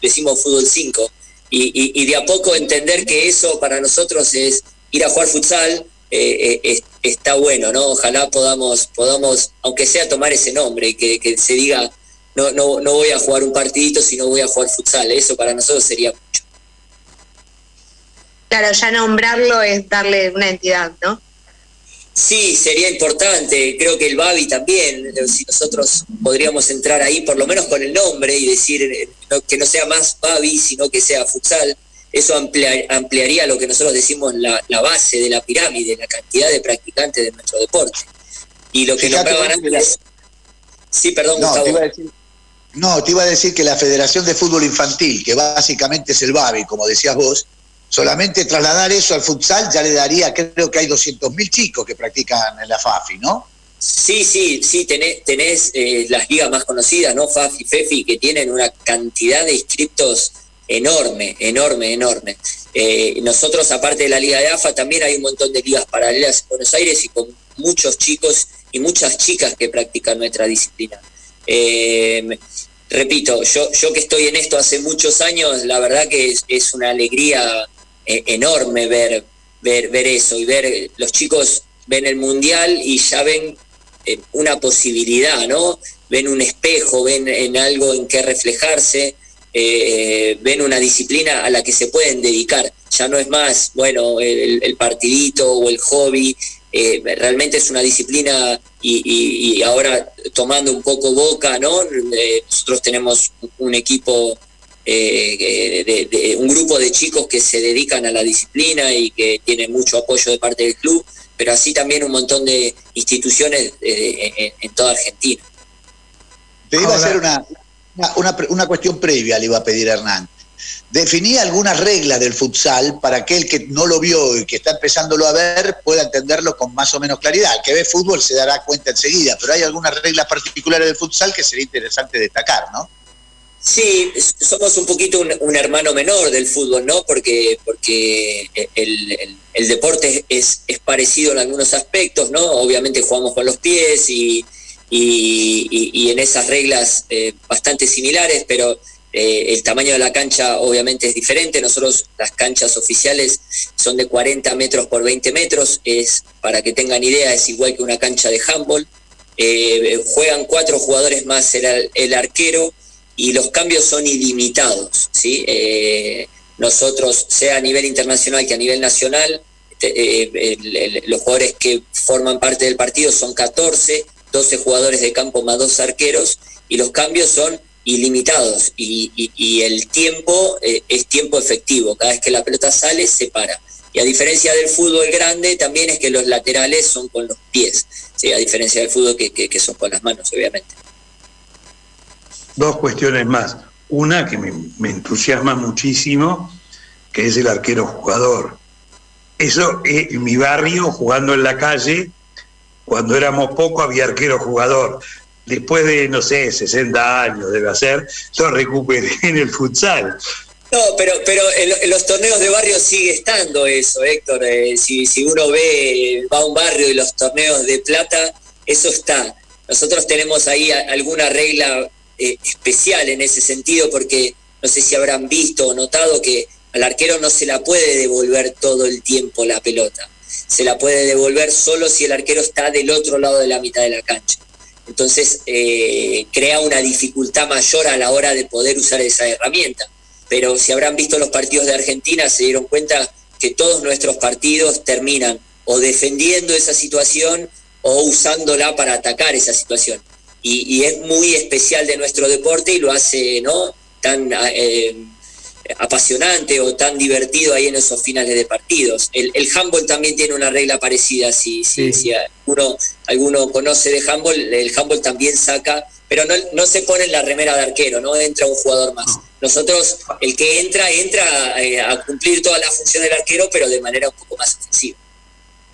decimos fútbol 5. Y, de a poco entender que eso para nosotros es ir a jugar futsal, eh, está bueno, ¿no? Ojalá podamos, podamos, aunque sea tomar ese nombre, que, que se diga, no, no, no voy a jugar un partidito, sino voy a jugar futsal. Eso para nosotros sería mucho. Claro, ya nombrarlo es darle una entidad, ¿no? Sí, sería importante. Creo que el Babi también, eh, si nosotros podríamos entrar ahí, por lo menos con el nombre y decir eh, que no sea más Babi, sino que sea futsal, eso ampliaría lo que nosotros decimos la, base de la pirámide, la cantidad de practicantes de nuestro deporte. Y lo que nombraban antes. Sí, perdón, no, Te iba a decir, no, te iba a decir que la Federación de Fútbol Infantil, que básicamente es el Babi, como decías vos, Solamente trasladar eso al futsal ya le daría, creo que hay 200.000 chicos que practican en la FAFI, ¿no? Sí, sí, sí, tenés, tenés eh, las ligas más conocidas, ¿no? FAFI, FEFI, que tienen una cantidad de inscriptos enorme, enorme, enorme. Eh, nosotros, aparte de la Liga de AFA, también hay un montón de ligas paralelas en Buenos Aires y con muchos chicos y muchas chicas que practican nuestra disciplina. Eh, repito, yo, yo que estoy en esto hace muchos años, la verdad que es, una alegría eh, enorme ver, ver, ver eso y ver los chicos ven el mundial y ya ven una posibilidad, ¿no? Ven un espejo, ven en algo en que reflejarse, eh, ven una disciplina a la que se pueden dedicar. Ya no es más, bueno, el, partidito o el hobby, realmente es una disciplina y, ahora tomando un poco boca, ¿no? nosotros tenemos un equipo eh, de, un grupo de chicos que se dedican a la disciplina y que tienen mucho apoyo de parte del club, pero así también un montón de instituciones eh, en, toda Argentina. Te iba a hacer una, una, una, cuestión previa, le iba a pedir a Hernán. Definí algunas reglas del futsal para aquel que no lo vio y que está empezándolo a ver pueda entenderlo con más o menos claridad. El que ve fútbol se dará cuenta enseguida, pero hay algunas reglas particulares del futsal que sería interesante destacar, ¿no? Sí, somos un poquito un, hermano menor del fútbol, ¿no? Porque, porque el, deporte es, es, parecido en algunos aspectos, ¿no? Obviamente jugamos con los pies y, y, en esas reglas eh, bastante similares, pero eh, el tamaño de la cancha obviamente es diferente. Nosotros las canchas oficiales son de 40 metros por 20 metros, es para que tengan idea, es igual que una cancha de handball. Eh, juegan cuatro jugadores más el, el arquero y los cambios son ilimitados. ¿sí? Nosotros, sea a nivel internacional que a nivel nacional, los jugadores que forman parte del partido son 14, 12 jugadores de campo más dos arqueros, y los cambios son ilimitados y, el tiempo eh, es tiempo efectivo. Cada vez que la pelota sale, se para. Y a diferencia del fútbol grande, también es que los laterales son con los pies, ¿sí? a diferencia del fútbol que son con las manos, obviamente dos cuestiones más. Una que me, entusiasma muchísimo, que es el arquero jugador. Eso en mi barrio, jugando en la calle, cuando éramos pocos había arquero jugador. Después de, no sé, 60 años debe ser, lo recuperé en el futsal. No, pero, pero en, los torneos de barrio sigue estando eso, Héctor. Eh, si, si uno ve, va a un barrio y los torneos de plata, eso está. Nosotros tenemos ahí alguna regla eh, especial en ese sentido porque no sé si habrán visto o notado que al arquero no se la puede devolver todo el tiempo la pelota. Se la puede devolver solo si el arquero está del otro lado de la mitad de la cancha. Entonces eh, crea una dificultad mayor a la hora de poder usar esa herramienta. Pero si habrán visto los partidos de Argentina, se dieron cuenta que todos nuestros partidos terminan o defendiendo esa situación o usándola para atacar esa situación y, es muy especial de nuestro deporte y lo hace no tan eh, apasionante o tan divertido ahí en esos finales de partidos. El, el handball también tiene una regla parecida, si, si, si alguno, alguno conoce de handball, el handball también saca, pero no, no se pone en la remera de arquero, no entra un jugador más. Nosotros, el que entra, entra eh, a cumplir toda la función del arquero, pero de manera un poco más ofensiva.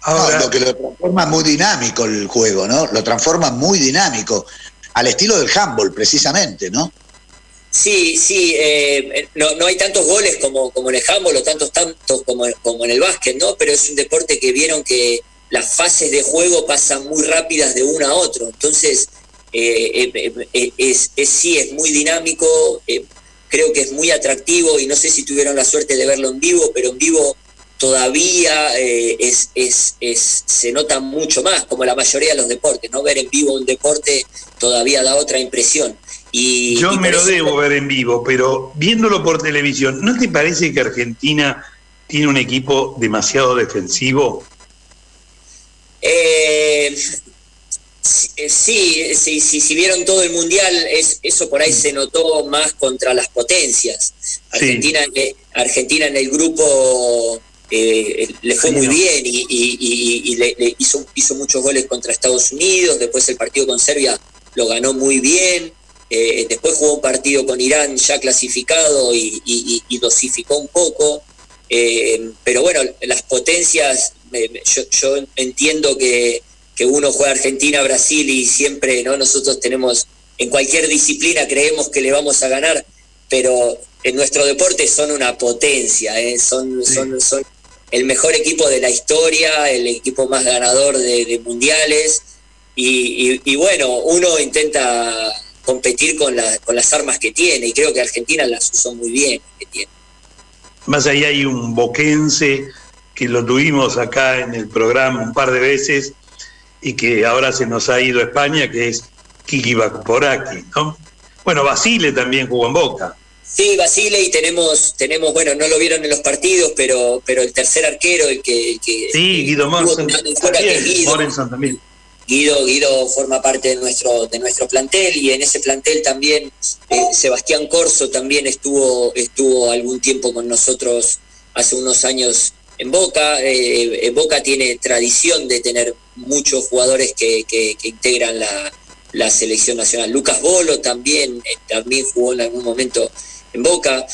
Ahora, lo que lo transforma muy dinámico el juego, ¿no? Lo transforma muy dinámico, al estilo del handball, precisamente, ¿no? Sí, sí, eh, no, no, hay tantos goles como, como en el handball o tantos tantos como, como en el básquet, ¿no? Pero es un deporte que vieron que las fases de juego pasan muy rápidas de uno a otro. Entonces, eh, eh, es, sí, es muy dinámico, creo que es muy atractivo y no sé si tuvieron la suerte de verlo en vivo, pero en vivo todavía es, es, es, se nota mucho más, como la mayoría de los deportes, ¿no? Ver en vivo un deporte todavía da otra impresión. Y, Yo me lo debo ver en vivo, pero viéndolo por televisión, ¿no te parece que Argentina tiene un equipo demasiado defensivo? Eh, sí, sí, si vieron todo el mundial, es, eso por ahí se notó más contra las potencias. Argentina, Argentina en el grupo eh, le fue muy bien y, le, hizo, hizo muchos goles contra Estados Unidos, después el partido con Serbia lo ganó muy bien, eh, después jugó un partido con Irán ya clasificado y, dosificó un poco, eh, pero bueno, las potencias, yo, entiendo que, uno juega Argentina, Brasil y siempre no nosotros tenemos, en cualquier disciplina creemos que le vamos a ganar, pero en nuestro deporte son una potencia, ¿eh? son, son, son el mejor equipo de la historia, el equipo más ganador de, mundiales. Y, bueno, uno intenta competir con, con las armas que tiene y creo que Argentina las usó muy bien que tiene. Más allá hay un boquense que lo tuvimos acá en el programa un par de veces y que ahora se nos ha ido a España, que es Kiki Bakuporaki, ¿no? Bueno, Basile también jugó en Boca. Sí, Basile y tenemos, tenemos, bueno, no lo vieron en los partidos, pero, pero el tercer arquero, el que, sí, Guido Morrison, también. Guido, Guido forma parte de nuestro, de nuestro plantel y en ese plantel también eh, Sebastián Corso también estuvo, estuvo algún tiempo con nosotros hace unos años en Boca. Eh, Boca tiene tradición de tener muchos jugadores que, que, integran la, la, selección nacional. Lucas Bolo también, eh, también jugó en algún momento en Boca.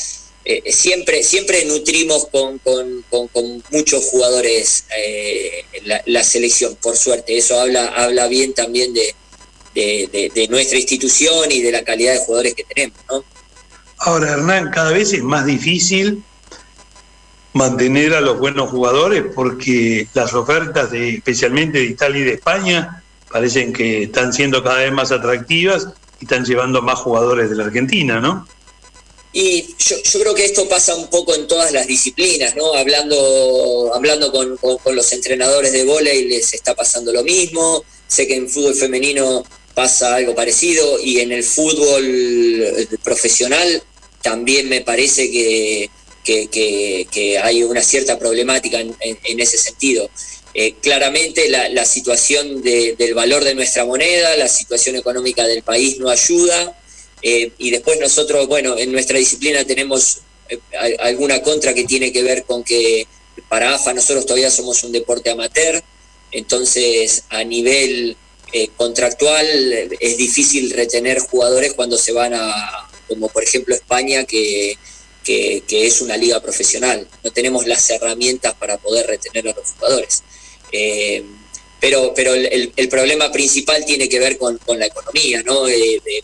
Eh, siempre, siempre nutrimos con, muchos jugadores eh, la, selección, por suerte. Eso habla, habla bien también de, de, nuestra institución y de la calidad de jugadores que tenemos. Ahora, Hernán, cada vez es más difícil mantener a los buenos jugadores porque las ofertas, de, especialmente de Italia y de España, parecen que están siendo cada vez más atractivas y están llevando más jugadores de la Argentina, ¿no? Y yo, creo que esto pasa un poco en todas las disciplinas, ¿no? Hablando, hablando con, los entrenadores de vóley les está pasando lo mismo. Sé que en fútbol femenino pasa algo parecido y en el fútbol eh, profesional también me parece que, que, hay una cierta problemática en, ese sentido. Eh, claramente la, situación del valor de nuestra moneda, la situación económica del país no ayuda eh, y después nosotros, bueno, en nuestra disciplina tenemos eh, alguna contra que tiene que ver con que para AFA nosotros todavía somos un deporte amateur, entonces a nivel eh, contractual es difícil retener jugadores cuando se van a, como por ejemplo España, que, que, es una liga profesional. No tenemos las herramientas para poder retener a los jugadores pero, pero el, problema principal tiene que ver con, la economía, ¿no?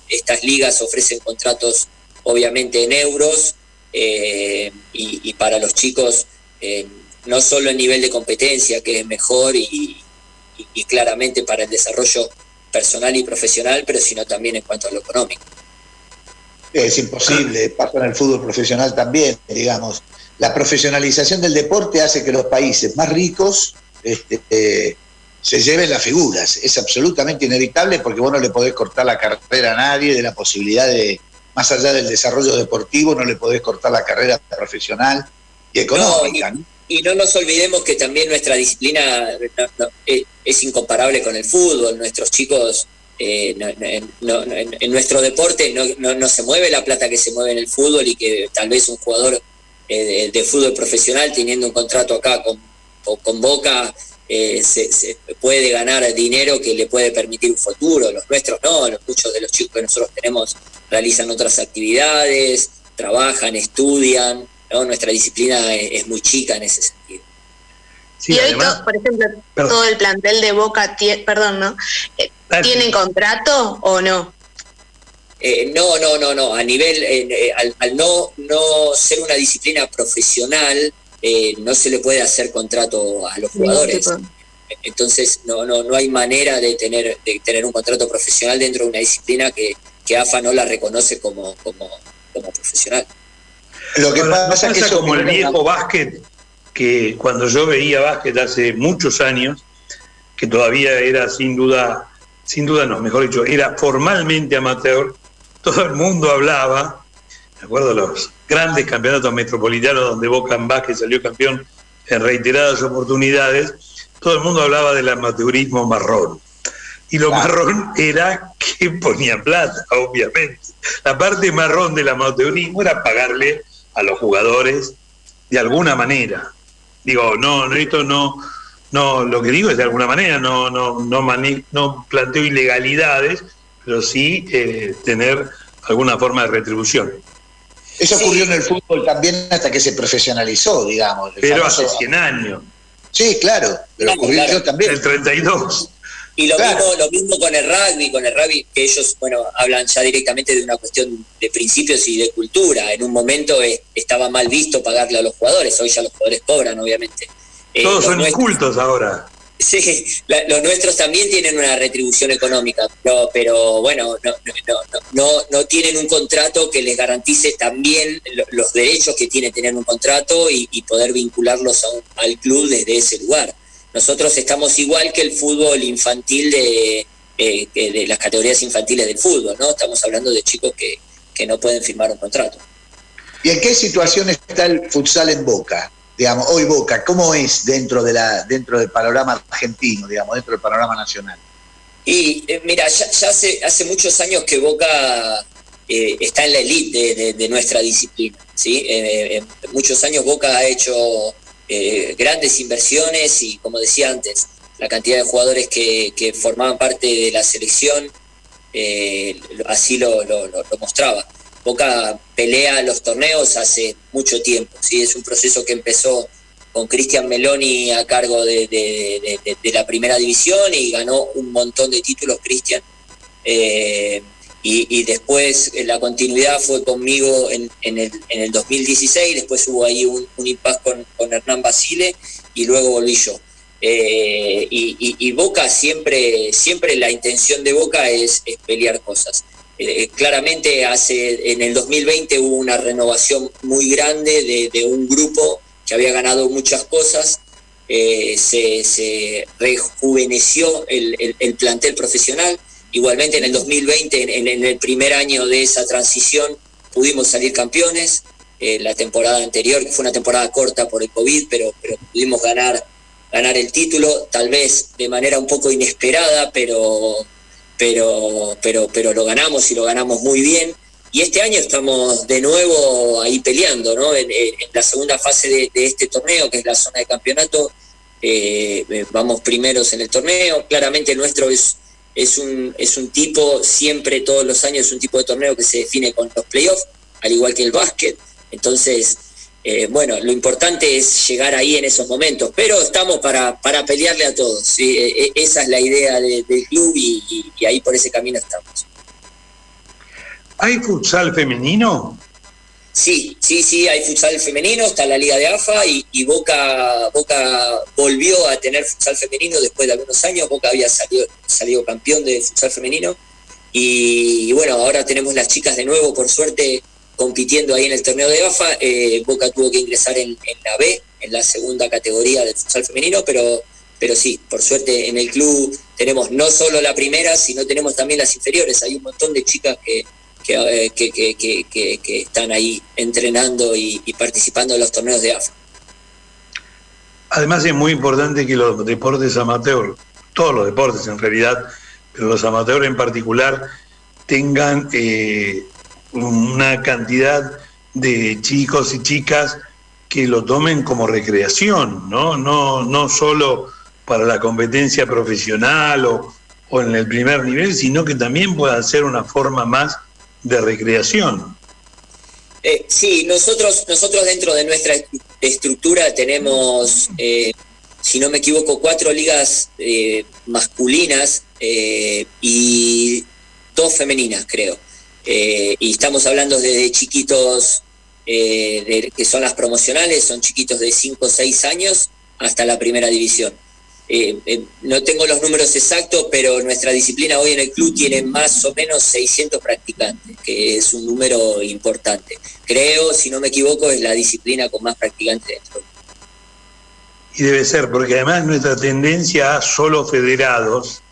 estas ligas ofrecen contratos obviamente en euros eh, y, para los chicos eh, no solo el nivel de competencia que es mejor y, claramente para el desarrollo personal y profesional, pero sino también en cuanto a lo económico. Es imposible, pasa en el fútbol profesional también, digamos. La profesionalización del deporte hace que los países más ricos este, eh, se lleven las figuras. Es absolutamente inevitable porque vos no le podés cortar la carrera a nadie de la posibilidad de, más allá del desarrollo deportivo, no le podés cortar la carrera profesional y económica. y, no nos olvidemos que también nuestra disciplina es, incomparable con el fútbol. Nuestros chicos, eh, en, nuestro deporte no, se mueve la plata que se mueve en el fútbol y que tal vez un jugador eh, de, fútbol profesional teniendo un contrato acá con, con Boca eh, se, puede ganar dinero que le puede permitir un futuro. Los nuestros no, los muchos de los chicos que nosotros tenemos realizan otras actividades, trabajan, estudian, ¿no? Nuestra disciplina es, es muy chica en ese sentido. Sí, y hoy, además- por ejemplo, Perdón. todo el plantel de Boca, perdón, ¿no? Eh, Dale. ¿Tiene contrato o no? Eh, no, no, no, no. A nivel, eh, eh, al, al no, no ser una disciplina profesional, eh, no se le puede hacer contrato a los jugadores. Entonces, no, no, no hay manera de tener, de tener un contrato profesional dentro de una disciplina que, que AFA no la reconoce como, como, como profesional. Lo que pasa es que eso como el viejo básquet, que cuando yo veía básquet hace muchos años, que todavía era sin duda, sin duda no, mejor dicho, era formalmente amateur, todo el mundo hablaba, me acuerdo los grandes campeonatos metropolitanos donde Boca en básquet salió campeón en reiteradas oportunidades, todo el mundo hablaba del amateurismo marrón. Y lo marrón era que ponía plata, obviamente. La parte marrón del amateurismo era pagarle a los jugadores de alguna manera. Digo, no, no, esto no, no, lo que digo es de alguna manera, no, no, no, mane- no planteo ilegalidades, pero sí eh, tener alguna forma de retribución. Eso Sí. ocurrió en el fútbol también hasta que se profesionalizó, digamos. Pero famoso- hace 100 años, Sí, claro, pero Claro, ocurrió claro. también. el 32. Y lo, Claro. mismo, lo mismo con el rugby, con el rugby, que ellos, bueno, hablan ya directamente de una cuestión de principios y de cultura. En un momento eh, estaba mal visto pagarle a los jugadores, hoy ya los jugadores cobran, obviamente. Eh, Todos son nuestros- incultos ahora. Sí, la- los nuestros también tienen una retribución económica, pero, bueno, no, no, tienen un contrato que les garantice también lo- los derechos que tiene tener un contrato y, poder vincularlos al club desde ese lugar. Nosotros estamos igual que el fútbol infantil de, eh, de las categorías infantiles del fútbol, ¿no? Estamos hablando de chicos que, que no pueden firmar un contrato. ¿Y en qué situación está el futsal en Boca? Digamos, hoy Boca, ¿cómo es dentro de la dentro del panorama argentino, digamos, dentro del panorama nacional? Y eh, mira, ya, hace, hace muchos años que Boca eh, está en la elite de, nuestra disciplina. ¿sí? Eh, en muchos años Boca ha hecho grandes inversiones y, como decía antes, la cantidad de jugadores que, que formaban parte de la selección así lo- lo mostraba. Boca pelea los torneos hace mucho tiempo, ¿sí? es un proceso que empezó con Cristian Meloni a cargo de, la primera división y ganó un montón de títulos Cristian. Eh, y, después eh, la continuidad fue conmigo en, el, en el 2016, después hubo ahí un, un impasse con, Hernán Basile y luego volví yo. Eh, y, Boca siempre, siempre la intención de Boca es pelear cosas. Eh, claramente hace en el 2020 hubo una renovación muy grande de, un grupo que había ganado muchas cosas, eh, se, rejuveneció el, el- el plantel profesional. Igualmente en el 2020, en, en el primer año de esa transición, pudimos salir campeones. Eh, la temporada anterior, que fue una temporada corta por el COVID, pero, pero pudimos ganar, ganar el título, tal vez de manera un poco inesperada, pero, pero, pero, pero lo ganamos y lo ganamos muy bien. Y este año estamos de nuevo ahí peleando, ¿no? En, la segunda fase de, este torneo, que es la zona de campeonato, eh, eh, vamos primeros en el torneo. Claramente nuestro es, es, un, es un tipo, siempre, todos los años, es un tipo de torneo que se define con los playoffs, al igual que el básquet. Entonces, eh, bueno, lo importante es llegar ahí en esos momentos, pero estamos para, para pelearle a todos. ¿sí? Eh, eh, esa es la idea de- del club y, y- y ahí por ese camino estamos. ¿Hay futsal femenino? Sí, sí, sí, hay futsal femenino, está la Liga de AFA y, y Boca, Boca volvió a tener futsal femenino después de algunos años. Boca había salido, salido campeón de futsal femenino y, bueno, ahora tenemos las chicas de nuevo, por suerte, compitiendo ahí en el torneo de AFA. Eh, Boca tuvo que ingresar en, la B, en la segunda categoría del futsal femenino, pero, pero sí, por suerte en el club tenemos no solo la primera, sino tenemos también las inferiores. Hay un montón de chicas que, que, eh, que, que- están ahí entrenando y, y participando en los torneos de AFA. Además es muy importante que los deportes amateur, todos los deportes en realidad, pero los amateurs en particular, tengan eh, una cantidad de chicos y chicas que lo tomen como recreación, ¿no? No, no solo para la competencia profesional o, o en el primer nivel, sino que también pueda ser una forma más de recreación. Eh, sí, nosotros, nosotros dentro de nuestra estructura tenemos, eh, si no me equivoco, cuatro ligas eh, masculinas y dos femeninas, creo. Y estamos hablando desde chiquitos, que son las promocionales, son chiquitos de 5 o 6 años hasta la primera división. Eh, eh, no tengo los números exactos, pero nuestra disciplina hoy en el club tiene más o menos 600 practicantes, que es un número importante. Creo, si no me equivoco, es la disciplina con más practicantes dentro. Y debe ser, porque además nuestra tendencia a solo federados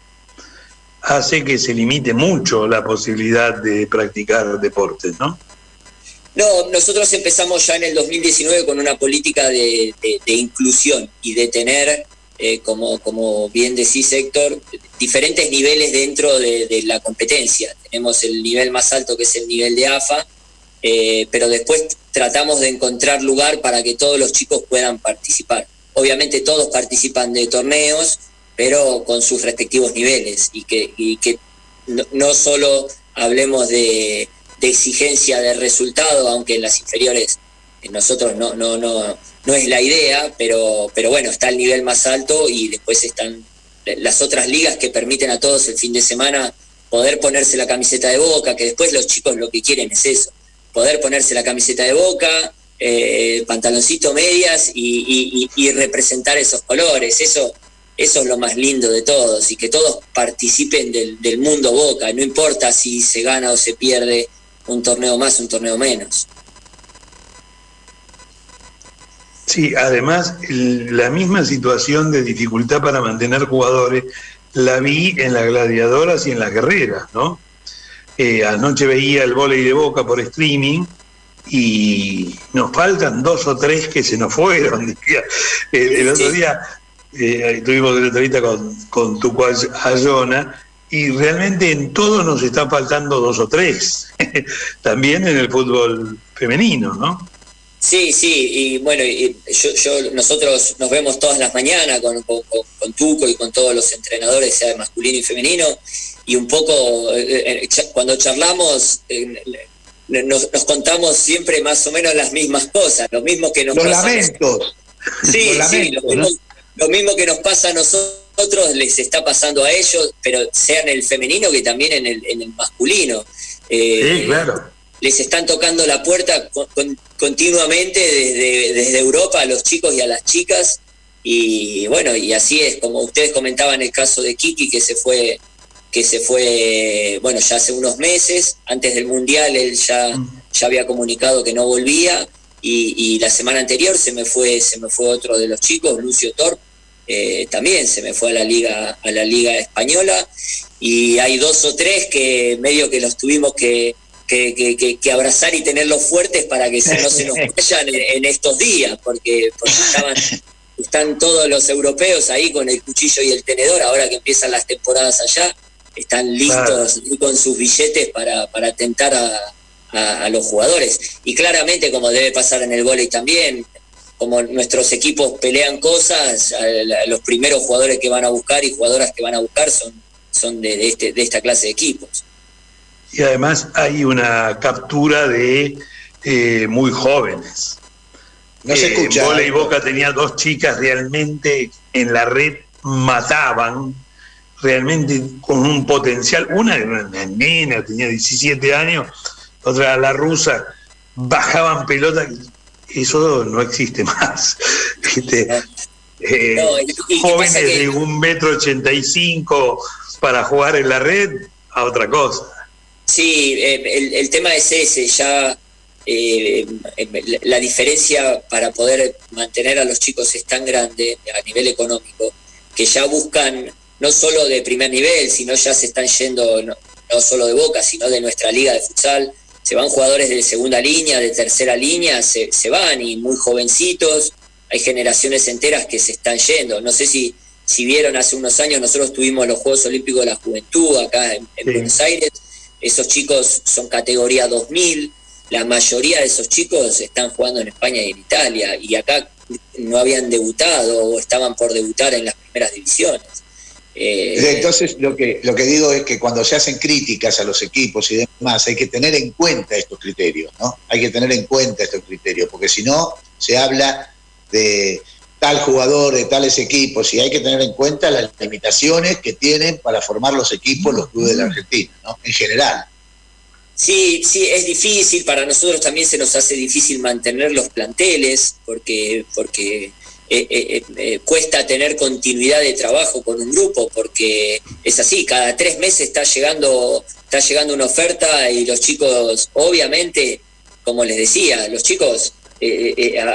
hace que se limite mucho la posibilidad de practicar deportes, ¿no? No, nosotros empezamos ya en el 2019 con una política de inclusión y de tener eh, como, como bien decís Héctor, diferentes niveles dentro de, la competencia. Tenemos el nivel más alto que es el nivel de AFA, eh, pero después tratamos de encontrar lugar para que todos los chicos puedan participar. Obviamente todos participan de torneos, pero con sus respectivos niveles y que, que no, solo hablemos de, exigencia de resultado, aunque en las inferiores nosotros no, no, no, no es la idea, pero, pero bueno, está el nivel más alto y después están las otras ligas que permiten a todos el fin de semana poder ponerse la camiseta de boca, que después los chicos lo que quieren es eso, poder ponerse la camiseta de boca, eh, pantaloncito medias y, representar esos colores, eso, eso es lo más lindo de todos y que todos participen del, del mundo boca, no importa si se gana o se pierde un torneo más, un torneo menos. Sí, además la misma situación de dificultad para mantener jugadores la vi en las gladiadoras y en las guerreras, ¿no? Eh, anoche veía el volei de Boca por streaming y nos faltan dos o tres que se nos fueron. el, otro día eh, tuvimos una entrevista con, con tu Ayona y realmente en todo nos están faltando dos o tres, también en el fútbol femenino, ¿no? Sí, sí, y bueno, yo, nosotros nos vemos todas las mañanas con, con, Tuco y con todos los entrenadores, sea masculino y femenino, y un poco eh, eh, cuando charlamos nos, contamos siempre más o menos las mismas cosas, lo mismo que nos los Lamentos. Sí, sí, lo mismo, que nos pasa a nosotros les está pasando a ellos, pero sea en el femenino que también en el, en el masculino. Eh, sí, claro les están tocando la puerta continuamente desde, desde, Europa a los chicos y a las chicas. Y bueno, y así es, como ustedes comentaban el caso de Kiki, que se fue, que se fue, bueno, ya hace unos meses, antes del Mundial él ya, ya había comunicado que no volvía. Y, la semana anterior se me fue, se me fue otro de los chicos, Lucio Torp, eh, también se me fue a la liga, a la liga española. Y hay dos o tres que medio que los tuvimos que, que, que, abrazar y tenerlos fuertes para que no se nos vayan en, estos días, porque, estaban, están todos los europeos ahí con el cuchillo y el tenedor, ahora que empiezan las temporadas allá, están listos con sus billetes para, para tentar a, a, los jugadores. Y claramente, como debe pasar en el vóley también, como nuestros equipos pelean cosas, los primeros jugadores que van a buscar y jugadoras que van a buscar son, son de, de, este, de esta clase de equipos y además hay una captura de eh, muy jóvenes. No se eh, escucha. Bola y Boca tenía dos chicas realmente en la red, mataban, realmente con un potencial. Una era una nena, tenía 17 años, otra la rusa, bajaban pelota. Eso no existe más. Eh, jóvenes de un metro ochenta y cinco para jugar en la red, a otra cosa. Sí, eh, el, tema es ese, ya eh, la diferencia para poder mantener a los chicos es tan grande a nivel económico que ya buscan no solo de primer nivel, sino ya se están yendo no, solo de Boca, sino de nuestra liga de futsal. Se van jugadores de segunda línea, de tercera línea, se, van y muy jovencitos. Hay generaciones enteras que se están yendo. No sé si, si vieron hace unos años, nosotros tuvimos los Juegos Olímpicos de la Juventud acá en, Buenos Aires esos chicos son categoría 2000, la mayoría de esos chicos están jugando en España y en Italia, y acá no habían debutado o estaban por debutar en las primeras divisiones. Eh, Entonces, lo que, lo que digo es que cuando se hacen críticas a los equipos y demás, hay que tener en cuenta estos criterios, ¿no? Hay que tener en cuenta estos criterios, porque si no, se habla de tal jugador, de tales equipos, y hay que tener en cuenta las limitaciones que tienen para formar los equipos los clubes de la Argentina, ¿no? En general. Sí, sí, es difícil, para nosotros también se nos hace difícil mantener los planteles, porque, porque eh, eh, eh, cuesta tener continuidad de trabajo con un grupo, porque es así, cada tres meses está llegando, está llegando una oferta y los chicos, obviamente, como les decía, los chicos,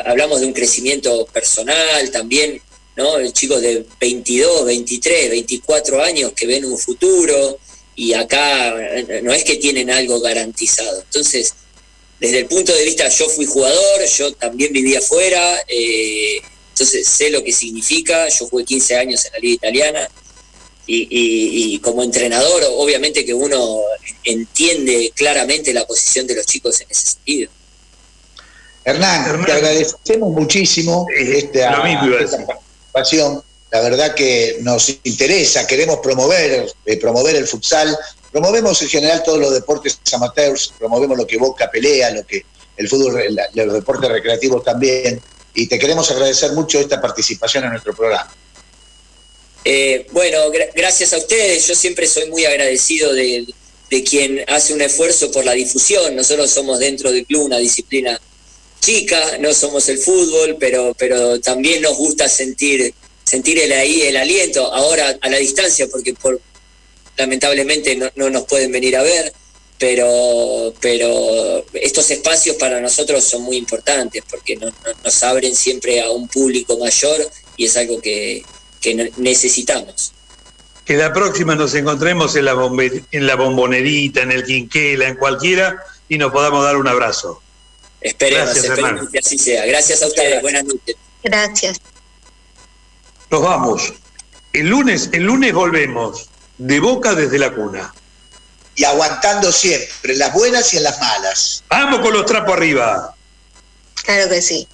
hablamos de un crecimiento personal también, ¿no? Chicos de 22, 23, 24 años que ven un futuro, y acá no es que tienen algo garantizado. Entonces, desde el punto de vista, yo fui jugador, yo también vivía afuera, entonces sé lo que significa, yo jugué 15 años en la liga italiana y, como entrenador, obviamente que uno entiende claramente la posición de los chicos en ese sentido. Hernán, te agradecemos muchísimo esta, esta participación. La verdad que nos interesa, queremos promover, eh, promover el futsal, promovemos en general todos los deportes amateurs, promovemos lo que Boca pelea, lo que el fútbol, los deportes recreativos también, y te queremos agradecer mucho esta participación en nuestro programa. Eh, bueno, gracias a ustedes, yo siempre soy muy agradecido de, de quien hace un esfuerzo por la difusión, nosotros somos dentro del club una disciplina chica, no somos el fútbol, pero, pero también nos gusta sentir sentir el, ahí el aliento, ahora a la distancia, porque por, lamentablemente no, nos pueden venir a ver, pero, pero estos espacios para nosotros son muy importantes, porque nos abren siempre a un público mayor y es algo que, necesitamos. Que la próxima nos encontremos en la, en la bombonerita, en el quinquela, en cualquiera, y nos podamos dar un abrazo. Esperemos, esperemos que así sea. Gracias a ustedes, buenas noches. Gracias. Nos vamos. El lunes, el lunes volvemos de boca desde la cuna. Y aguantando siempre, en las buenas y en las malas. Vamos con los trapos arriba. Claro que sí.